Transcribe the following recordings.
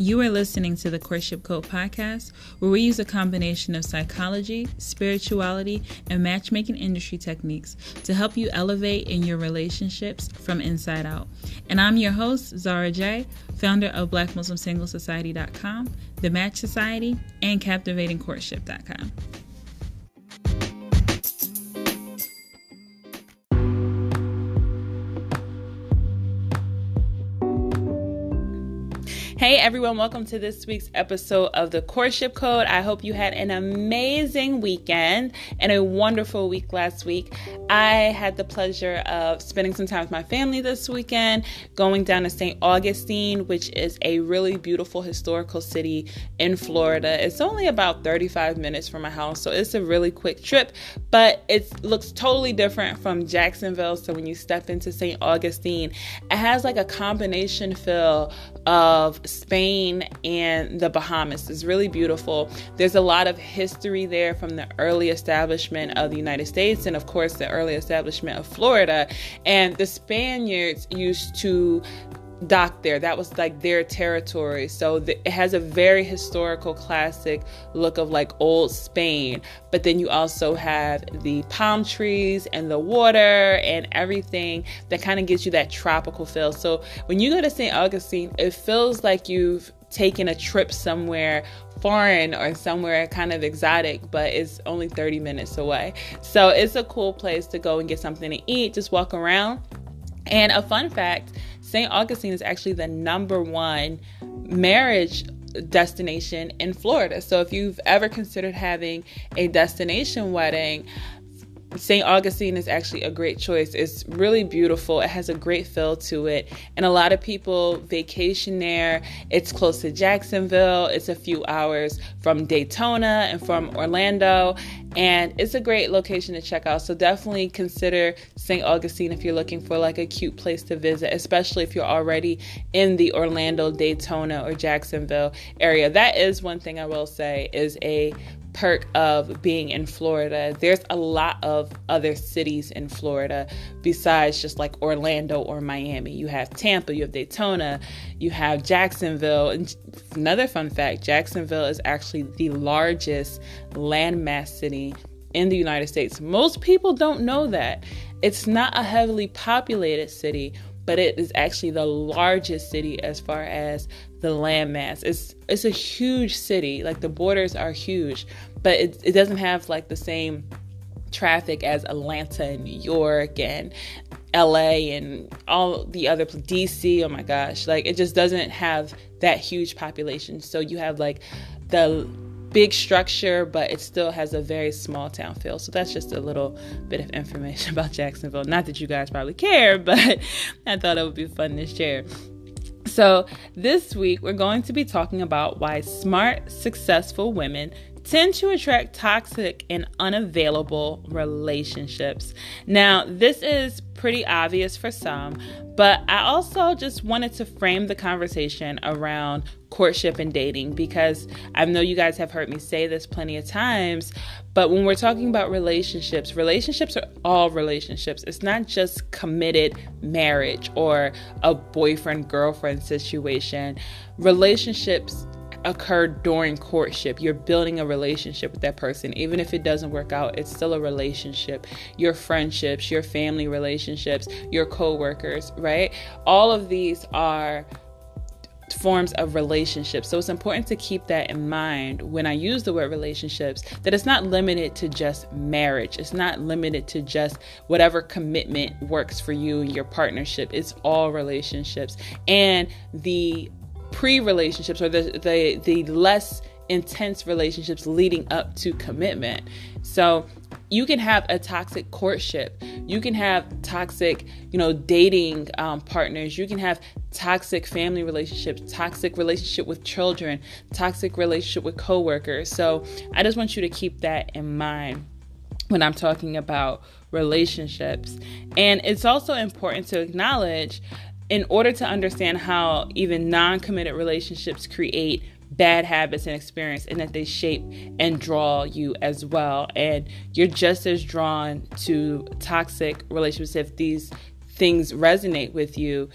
You are listening to the Courtship Code podcast, where we use a combination of psychology, spirituality, and matchmaking industry techniques to help you elevate in your relationships from inside out. And I'm your host, Zara J, founder of BlackMuslimSingleSociety.com, The Match Society, and CaptivatingCourtship.com. Hey everyone, welcome to this week's episode of the Courtship Code. I hope you had an amazing weekend and a wonderful week last week. I had the pleasure of spending some time with my family this weekend, going down to St. Augustine, which is a really beautiful historical city in Florida. It's only about 35 minutes from my house, so it's a really quick trip, but it looks totally different from Jacksonville. So when you step into St. Augustine, it has like a combination feel of Spain and the Bahamas. It's really beautiful. There's a lot of history there from the early establishment of the United States and, of course, the early establishment of Florida. And the Spaniards used to dock there. That was like their territory. So the, it has a very historical, classic look of like old Spain. But then you also have the palm trees and the water and everything that kind of gives you that tropical feel. So when you go to St. Augustine, it feels like you've taken a trip somewhere foreign or somewhere kind of exotic, but it's only 30 minutes away. So it's a cool place to go and get something to eat, just walk around. And a fun fact St. Augustine is actually the number one marriage destination in Florida. So if you've ever considered having a destination wedding, St. Augustine is actually a great choice. It's really beautiful. It has a great feel to it. And a lot of people vacation there. It's close to Jacksonville. It's a few hours from Daytona and from Orlando. And it's a great location to check out. So definitely consider St. Augustine if you're looking for like a cute place to visit, especially if you're already in the Orlando, Daytona, or Jacksonville area. That is one thing I will say is a perk of being in Florida. There's a lot of other cities in Florida besides just like Orlando or Miami. You have Tampa, you have Daytona, you have Jacksonville. And another fun fact Jacksonville is actually the largest landmass city in the United States. Most people don't know that. It's not a heavily populated city, but it is actually the largest city as far as the landmass. It's it's a huge city. Like the borders are huge, but it, it doesn't have like the same traffic as Atlanta and New York and LA and all the other DC. Oh my gosh, like it just doesn't have that huge population. So you have like the big structure, but it still has a very small town feel. So that's just a little bit of information about Jacksonville. Not that you guys probably care, but I thought it would be fun to share. So, this week we're going to be talking about why smart, successful women tend to attract toxic and unavailable relationships. Now, this is pretty obvious for some, but I also just wanted to frame the conversation around courtship and dating because I know you guys have heard me say this plenty of times, but when we're talking about relationships, relationships are all relationships. It's not just committed marriage or a boyfriend girlfriend situation. Relationships occur during courtship. You're building a relationship with that person. Even if it doesn't work out, it's still a relationship. Your friendships, your family relationships, your coworkers, right? All of these are forms of relationships. So it's important to keep that in mind when I use the word relationships that it's not limited to just marriage. It's not limited to just whatever commitment works for you and your partnership. It's all relationships. And the pre-relationships or the the the less intense relationships leading up to commitment. So you can have a toxic courtship. You can have toxic, you know, dating um, partners. You can have toxic family relationships, toxic relationship with children, toxic relationship with coworkers. So I just want you to keep that in mind when I'm talking about relationships. And it's also important to acknowledge in order to understand how even non committed relationships create bad habits and experience and that they shape and draw you as well. And you're just as drawn to toxic relationships if these things resonate with you.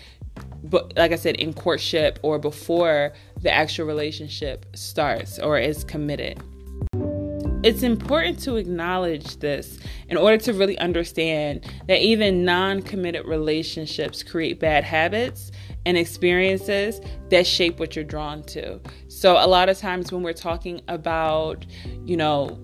But like I said, in courtship or before the actual relationship starts or is committed. It's important to acknowledge this in order to really understand that even non committed relationships create bad habits and experiences that shape what you're drawn to. So, a lot of times when we're talking about, you know,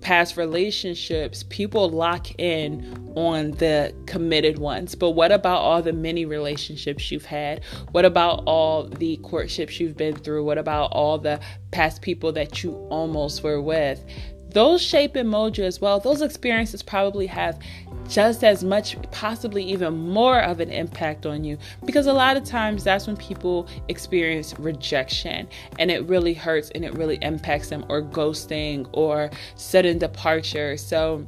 past relationships, people lock in on the committed ones. But what about all the many relationships you've had? What about all the courtships you've been through? What about all the past people that you almost were with? those shape and mold you as well. Those experiences probably have just as much, possibly even more of an impact on you because a lot of times that's when people experience rejection and it really hurts and it really impacts them, or ghosting or sudden departure. So,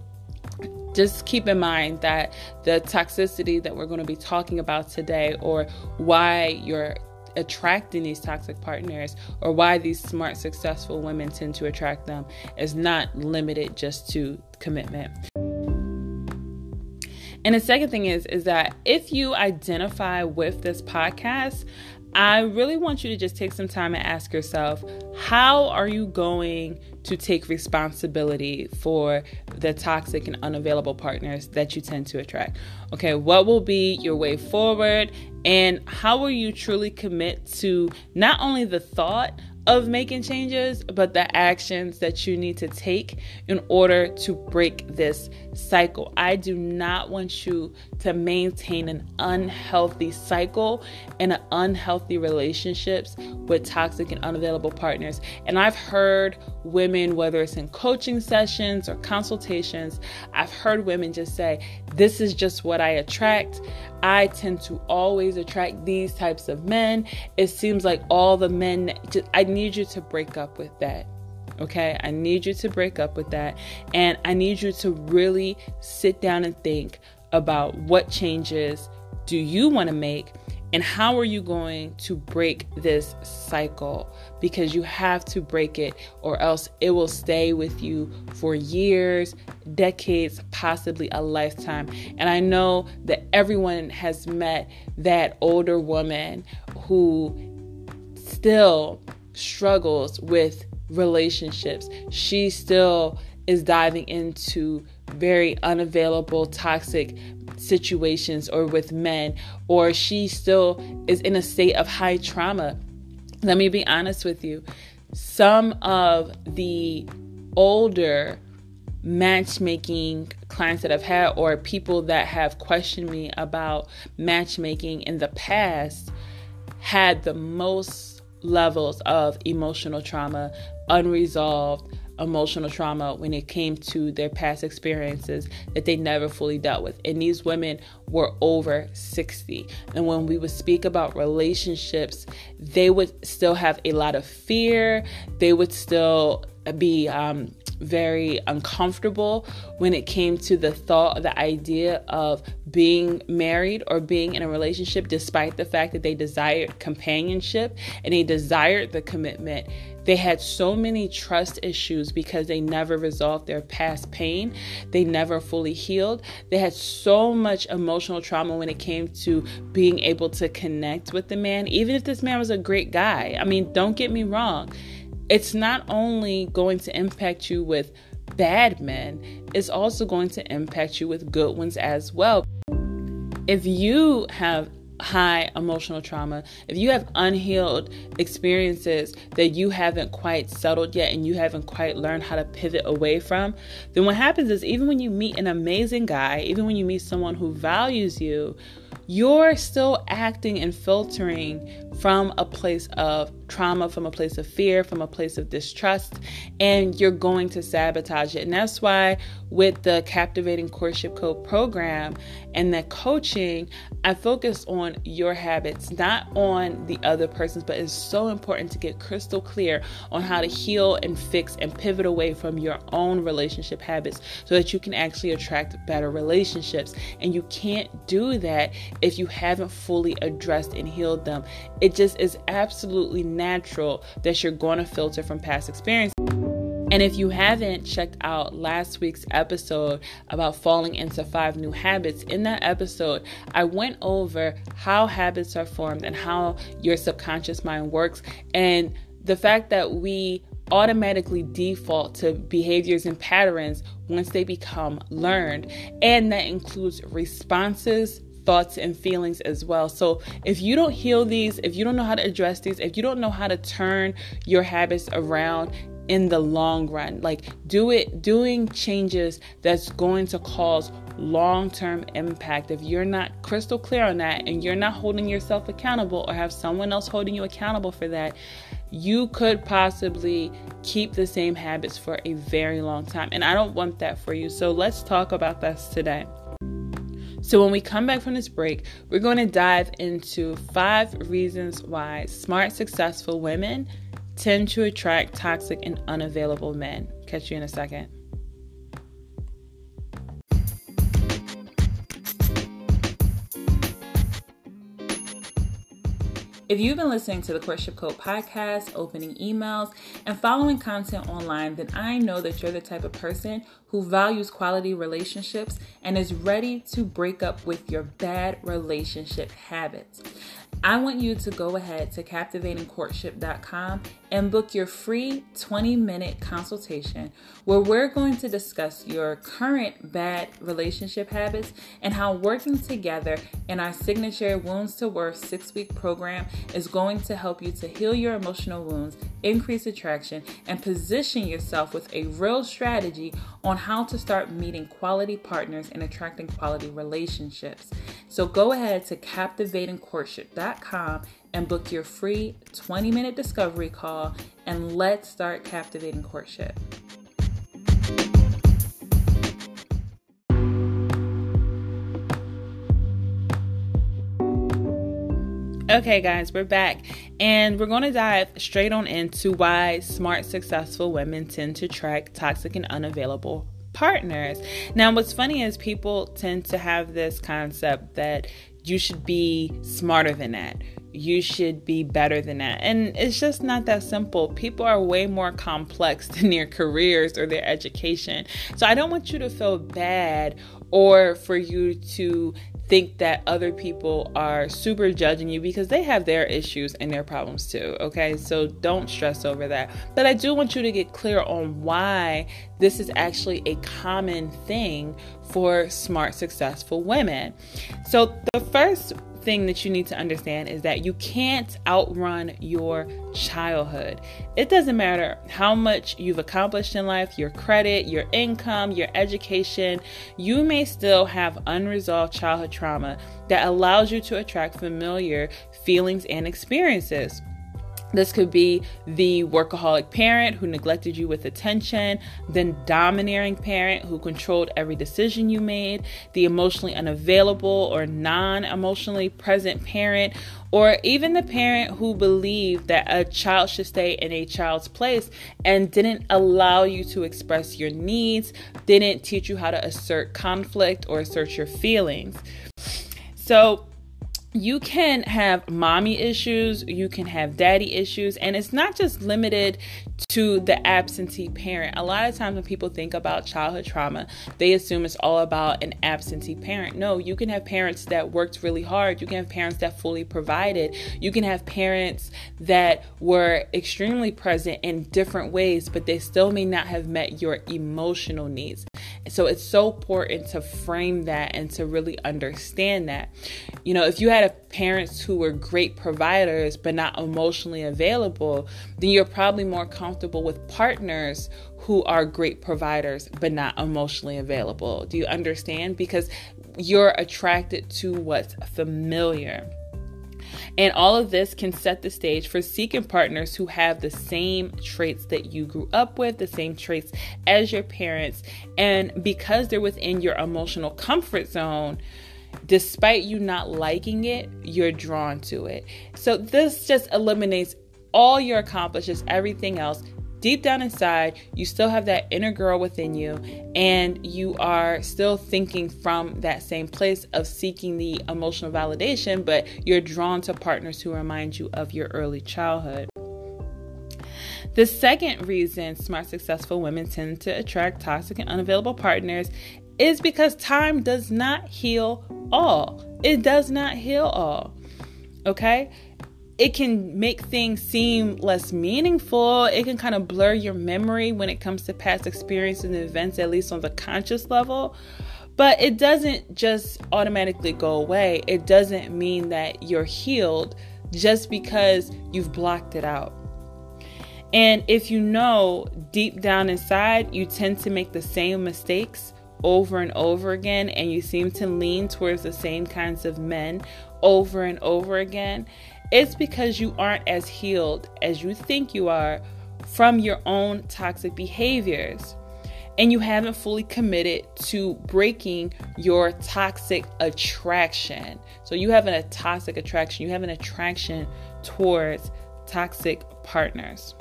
just keep in mind that the toxicity that we're going to be talking about today, or why you're attracting these toxic partners or why these smart, successful women tend to attract them is not limited just to commitment. And the second thing is is that if you identify with this podcast, I really want you to just take some time and ask yourself, how are you going to take responsibility for the toxic and unavailable partners that you tend to attract? Okay, what will be your way forward and how will you truly commit to not only the thought of making changes, but the actions that you need to take in order to break this cycle. I do not want you to maintain an unhealthy cycle and unhealthy relationships with toxic and unavailable partners. And I've heard women, whether it's in coaching sessions or consultations, I've heard women just say, This is just what I attract. I tend to always attract these types of men. It seems like all the men, just, I need you to break up with that. Okay, I need you to break up with that. And I need you to really sit down and think about what changes do you want to make and how are you going to break this cycle? Because you have to break it, or else it will stay with you for years, decades, possibly a lifetime. And I know that everyone has met that older woman who still struggles with relationships. She still is diving into very unavailable, toxic situations or with men, or she still is in a state of high trauma. Let me be honest with you. Some of the older matchmaking clients that I've had, or people that have questioned me about matchmaking in the past, had the most levels of emotional trauma, unresolved emotional trauma when it came to their past experiences that they never fully dealt with. And these women were over 60. And when we would speak about relationships, they would still have a lot of fear. They would still be um, very uncomfortable when it came to the thought, the idea of being married or being in a relationship, despite the fact that they desired companionship and they desired the commitment they had so many trust issues because they never resolved their past pain. They never fully healed. They had so much emotional trauma when it came to being able to connect with the man, even if this man was a great guy. I mean, don't get me wrong. It's not only going to impact you with bad men, it's also going to impact you with good ones as well. If you have high emotional trauma, if you have unhealed experiences that you haven't quite settled yet and you haven't quite learned how to pivot away from, then what happens is even when you meet an amazing guy, even when you meet someone who values you, you're still acting and filtering from a place of trauma, from a place of fear, from a place of distrust, and you're going to sabotage it. And that's why, with the Captivating Courtship Code program and the coaching, I focus on your habits, not on the other person's, but it's so important to get crystal clear on how to heal and fix and pivot away from your own relationship habits so that you can actually attract better relationships. And you can't do that if you haven't fully addressed and healed them. It just is absolutely natural that you're going to filter from past experiences. And if you haven't checked out last week's episode about falling into five new habits, in that episode, I went over how habits are formed and how your subconscious mind works, and the fact that we automatically default to behaviors and patterns once they become learned. And that includes responses, thoughts, and feelings as well. So if you don't heal these, if you don't know how to address these, if you don't know how to turn your habits around, in the long run like do it doing changes that's going to cause long-term impact if you're not crystal clear on that and you're not holding yourself accountable or have someone else holding you accountable for that you could possibly keep the same habits for a very long time. And I don't want that for you. So let's talk about this today. So, when we come back from this break, we're going to dive into five reasons why smart, successful women tend to attract toxic and unavailable men. Catch you in a second. If you've been listening to the Courtship Code podcast, opening emails, and following content online, then I know that you're the type of person who values quality relationships and is ready to break up with your bad relationship habits. I want you to go ahead to captivatingcourtship.com and book your free 20 minute consultation where we're going to discuss your current bad relationship habits and how working together in our signature Wounds to Worth six week program is going to help you to heal your emotional wounds, increase attraction, and position yourself with a real strategy on how to start meeting quality partners and attracting quality relationships. So go ahead to captivatingcourtship.com and book your free 20 minute discovery call and let's start captivating courtship. Okay, guys, we're back and we're going to dive straight on into why smart, successful women tend to attract toxic and unavailable partners. Now, what's funny is people tend to have this concept that you should be smarter than that. You should be better than that. And it's just not that simple. People are way more complex than their careers or their education. So I don't want you to feel bad or for you to think that other people are super judging you because they have their issues and their problems too. Okay, so don't stress over that. But I do want you to get clear on why this is actually a common thing for smart, successful women. So the first thing that you need to understand is that you can't outrun your childhood. It doesn't matter how much you've accomplished in life, your credit, your income, your education, you may still have unresolved childhood trauma that allows you to attract familiar feelings and experiences. This could be the workaholic parent who neglected you with attention, the domineering parent who controlled every decision you made, the emotionally unavailable or non emotionally present parent, or even the parent who believed that a child should stay in a child's place and didn't allow you to express your needs, didn't teach you how to assert conflict or assert your feelings. So, you can have mommy issues, you can have daddy issues, and it's not just limited to the absentee parent. A lot of times when people think about childhood trauma, they assume it's all about an absentee parent. No, you can have parents that worked really hard, you can have parents that fully provided, you can have parents that were extremely present in different ways, but they still may not have met your emotional needs. So it's so important to frame that and to really understand that. You know, if you had parents who were great providers but not emotionally available, then you're probably more comfortable with partners who are great providers but not emotionally available. Do you understand? Because you're attracted to what's familiar. And all of this can set the stage for seeking partners who have the same traits that you grew up with, the same traits as your parents. And because they're within your emotional comfort zone, despite you not liking it, you're drawn to it. So this just eliminates all your accomplishments, everything else, deep down inside, you still have that inner girl within you, and you are still thinking from that same place of seeking the emotional validation, but you're drawn to partners who remind you of your early childhood. The second reason smart, successful women tend to attract toxic and unavailable partners is because time does not heal all. It does not heal all. Okay? It can make things seem less meaningful. It can kind of blur your memory when it comes to past experiences and events, at least on the conscious level. But it doesn't just automatically go away. It doesn't mean that you're healed just because you've blocked it out. And if you know deep down inside you tend to make the same mistakes over and over again, and you seem to lean towards the same kinds of men over and over again, it's because you aren't as healed as you think you are from your own toxic behaviors. And you haven't fully committed to breaking your toxic attraction. So you have a toxic attraction, you have an attraction towards toxic partners.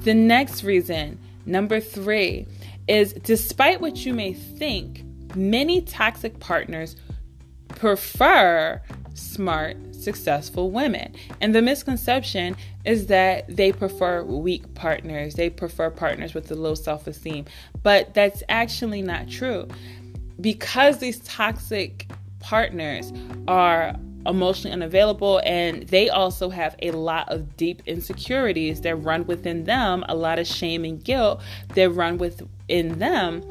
The next reason, number three, is despite what you may think, many toxic partners prefer smart, successful women. And the misconception is that they prefer weak partners, they prefer partners with a low self esteem. But that's actually not true. Because these toxic partners are emotionally unavailable and they also have a lot of deep insecurities that run within them, a lot of shame and guilt that run within them.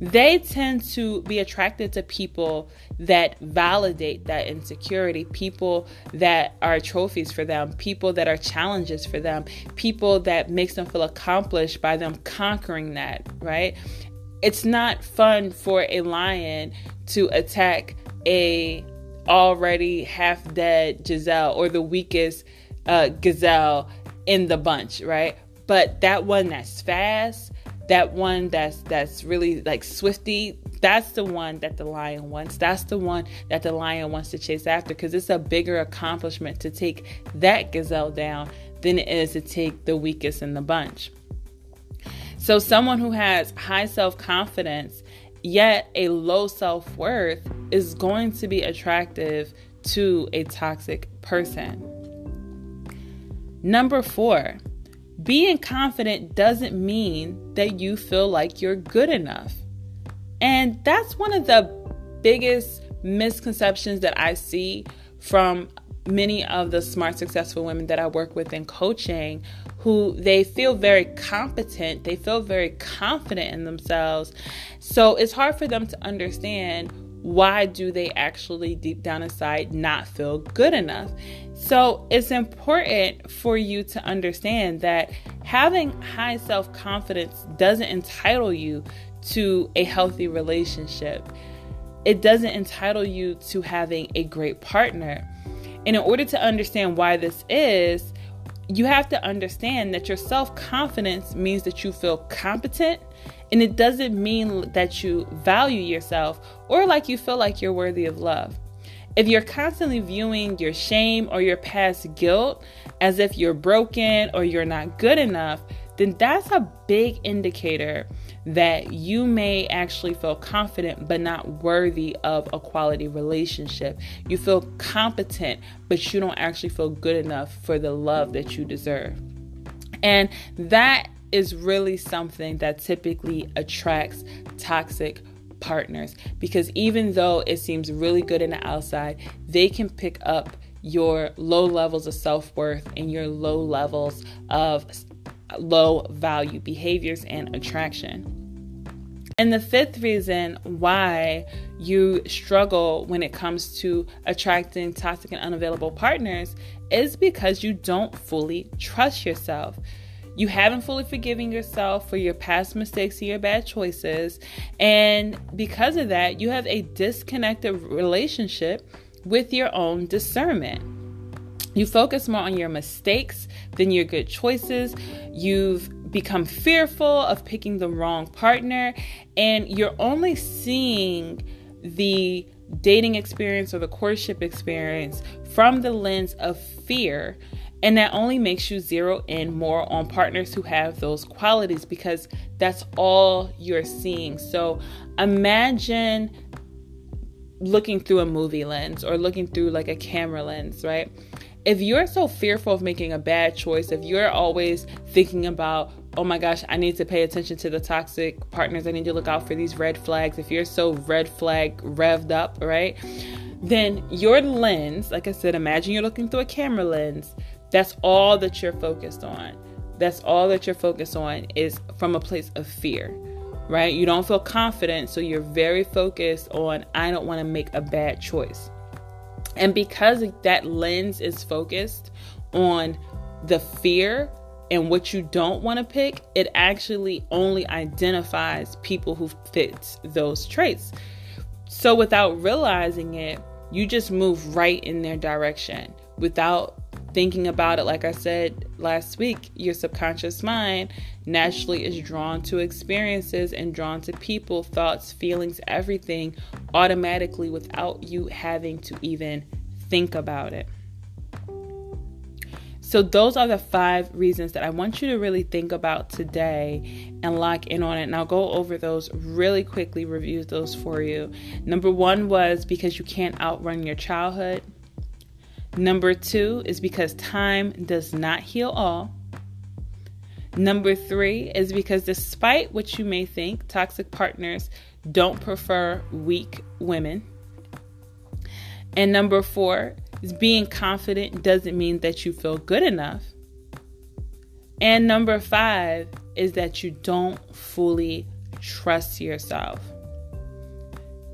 They tend to be attracted to people that validate that insecurity, people that are trophies for them, people that are challenges for them, people that makes them feel accomplished by them conquering that, right? It's not fun for a lion to attack a already half dead gazelle or the weakest uh, gazelle in the bunch, right? But that one that's fast, that one that's that's really like swifty, that's the one that the lion wants. That's the one that the lion wants to chase after because it's a bigger accomplishment to take that gazelle down than it is to take the weakest in the bunch. So, someone who has high self confidence yet a low self worth is going to be attractive to a toxic person. Number four, being confident doesn't mean that you feel like you're good enough. And that's one of the biggest misconceptions that I see from many of the smart, successful women that I work with in coaching who they feel very competent, they feel very confident in themselves. So it's hard for them to understand why do they actually deep down inside not feel good enough. So it's important for you to understand that having high self-confidence doesn't entitle you to a healthy relationship. It doesn't entitle you to having a great partner. And in order to understand why this is, you have to understand that your self confidence means that you feel competent, and it doesn't mean that you value yourself or like you feel like you're worthy of love. If you're constantly viewing your shame or your past guilt as if you're broken or you're not good enough, then that's a big indicator that you may actually feel confident but not worthy of a quality relationship. You feel competent, but you don't actually feel good enough for the love that you deserve. And that is really something that typically attracts toxic partners because even though it seems really good in the outside, they can pick up your low levels of self worth and your low levels of low value behaviors and attraction. And the fifth reason why you struggle when it comes to attracting toxic and unavailable partners is because you don't fully trust yourself. You haven't fully forgiven yourself for your past mistakes and your bad choices. And because of that, you have a disconnected relationship with your own discernment. You focus more on your mistakes than your good choices. You've become fearful of picking the wrong partner, and you're only seeing the dating experience or the courtship experience from the lens of fear. And that only makes you zero in more on partners who have those qualities because that's all you're seeing. So imagine looking through a movie lens or looking through like a camera lens, right? if you're so fearful of making a bad choice, if you're always thinking about, oh my gosh, I need to pay attention to the toxic partners, I need to look out for these red flags, if you're so red flag revved up, right? Then your lens, like I said, imagine you're looking through a camera lens, that's all that you're focused on. That's all that you're focused on is from a place of fear, right? You don't feel confident, so you're very focused on, I don't want to make a bad choice. And because that lens is focused on the fear and what you don't want to pick, it actually only identifies people who fit those traits. So without realizing it, you just move right in their direction without thinking about it, like I said last week, your subconscious mind naturally is drawn to experiences and drawn to people, thoughts, feelings, everything automatically without you having to even think about it. So, those are the five reasons that I want you to really think about today and lock in on it. And I'll go over those really quickly, review those for you. Number one was because you can't outrun your childhood. Number two is because time does not heal all. Number three is because despite what you may think, toxic partners don't prefer weak women. And number four is being confident doesn't mean that you feel good enough. And number five is that you don't fully trust yourself.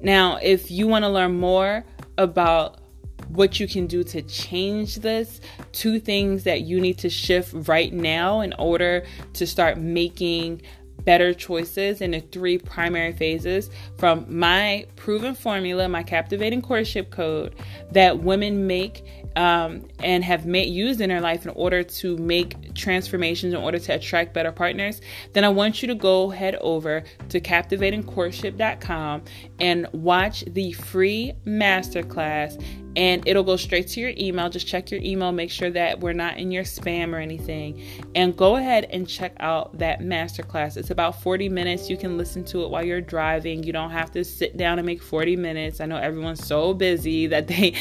Now, if you want to learn more about what you can do to change this, two things that you need to shift right now in order to start making better choices in the three primary phases from my proven formula, my captivating courtship code that women make um, and have made, used in their life in order to make transformations, in order to attract better partners, then I want you to go head over to captivatingcourtship.com and watch the free masterclass and it'll go straight to your email. Just check your email, make sure that we're not in your spam or anything, and go ahead and check out that masterclass. It's about 40 minutes. You can listen to it while you're driving. You don't have to sit down and make 40 minutes. I know everyone's so busy that they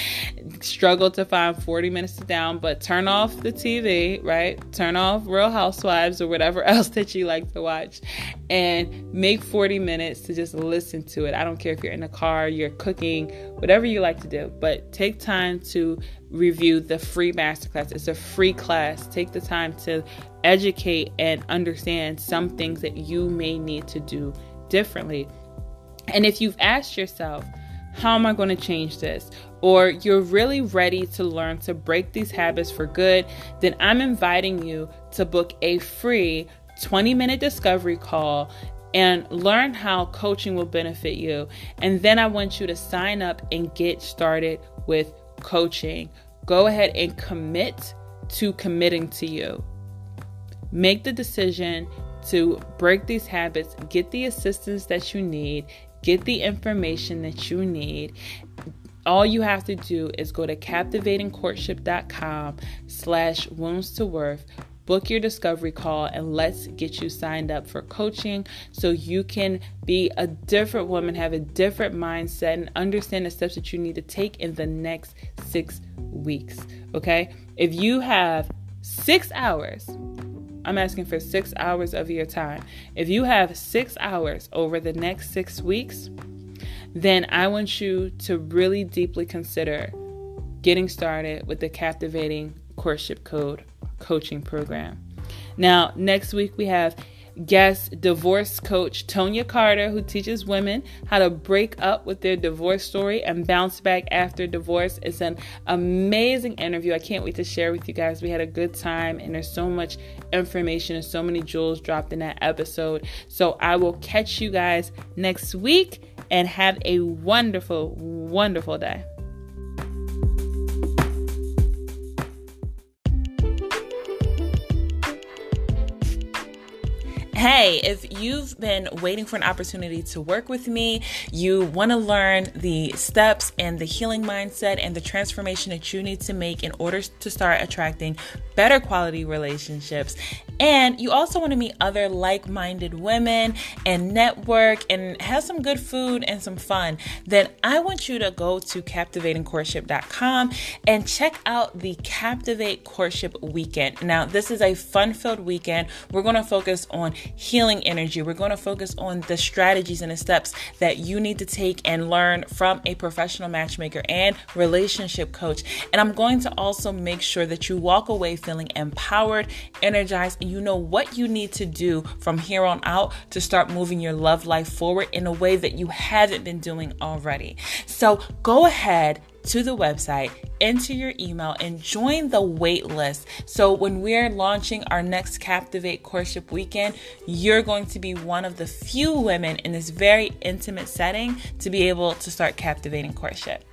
struggle to find 40 minutes to down, but turn off the TV, right? Turn off Real Housewives or whatever else that you like to watch and make 40 minutes to just listen to it. I don't care if you're in a car, you're cooking, whatever you like to do, but take take time to review the free masterclass. It's a free class. Take the time to educate and understand some things that you may need to do differently. And if you've asked yourself, how am I going to change this? Or you're really ready to learn to break these habits for good, then I'm inviting you to book a free 20 minute discovery call and learn how coaching will benefit you. And then I want you to sign up and get started with coaching. Go ahead and commit to committing to you. Make the decision to break these habits, get the assistance that you need, get the information that you need. All you have to do is go to captivatingcourtship.com slash wounds to worth book your discovery call and let's get you signed up for coaching so you can be a different woman, have a different mindset, and understand the steps that you need to take in the next six weeks. Okay? If you have six hours, I'm asking for six hours of your time. If you have six hours over the next six weeks, then I want you to really deeply consider getting started with the captivating courtship code coaching program. Now, next week we have guest divorce coach Tonya Carter, who teaches women how to break up with their divorce story and bounce back after divorce. It's an amazing interview. I can't wait to share with you guys. We had a good time, and there's so much information and so many jewels dropped in that episode. So I will catch you guys next week and have a wonderful, wonderful day. Hey, if you've been waiting for an opportunity to work with me, you want to learn the steps and the healing mindset and the transformation that you need to make in order to start attracting better quality relationships, and you also want to meet other like minded women and network and have some good food and some fun, then I want you to go to captivatingcourtship.com and check out the Captivate Courtship Weekend. Now, this is a fun filled weekend. We're going to focus on healing energy. We're going to focus on the strategies and the steps that you need to take and learn from a professional matchmaker and relationship coach. And I'm going to also make sure that you walk away feeling empowered, energized, and you know what you need to do from here on out to start moving your love life forward in a way that you haven't been doing already. So go ahead to the website, enter your email, and join the wait list. So when we're launching our next Captivate Courtship weekend, you're going to be one of the few women in this very intimate setting to be able to start captivating courtship.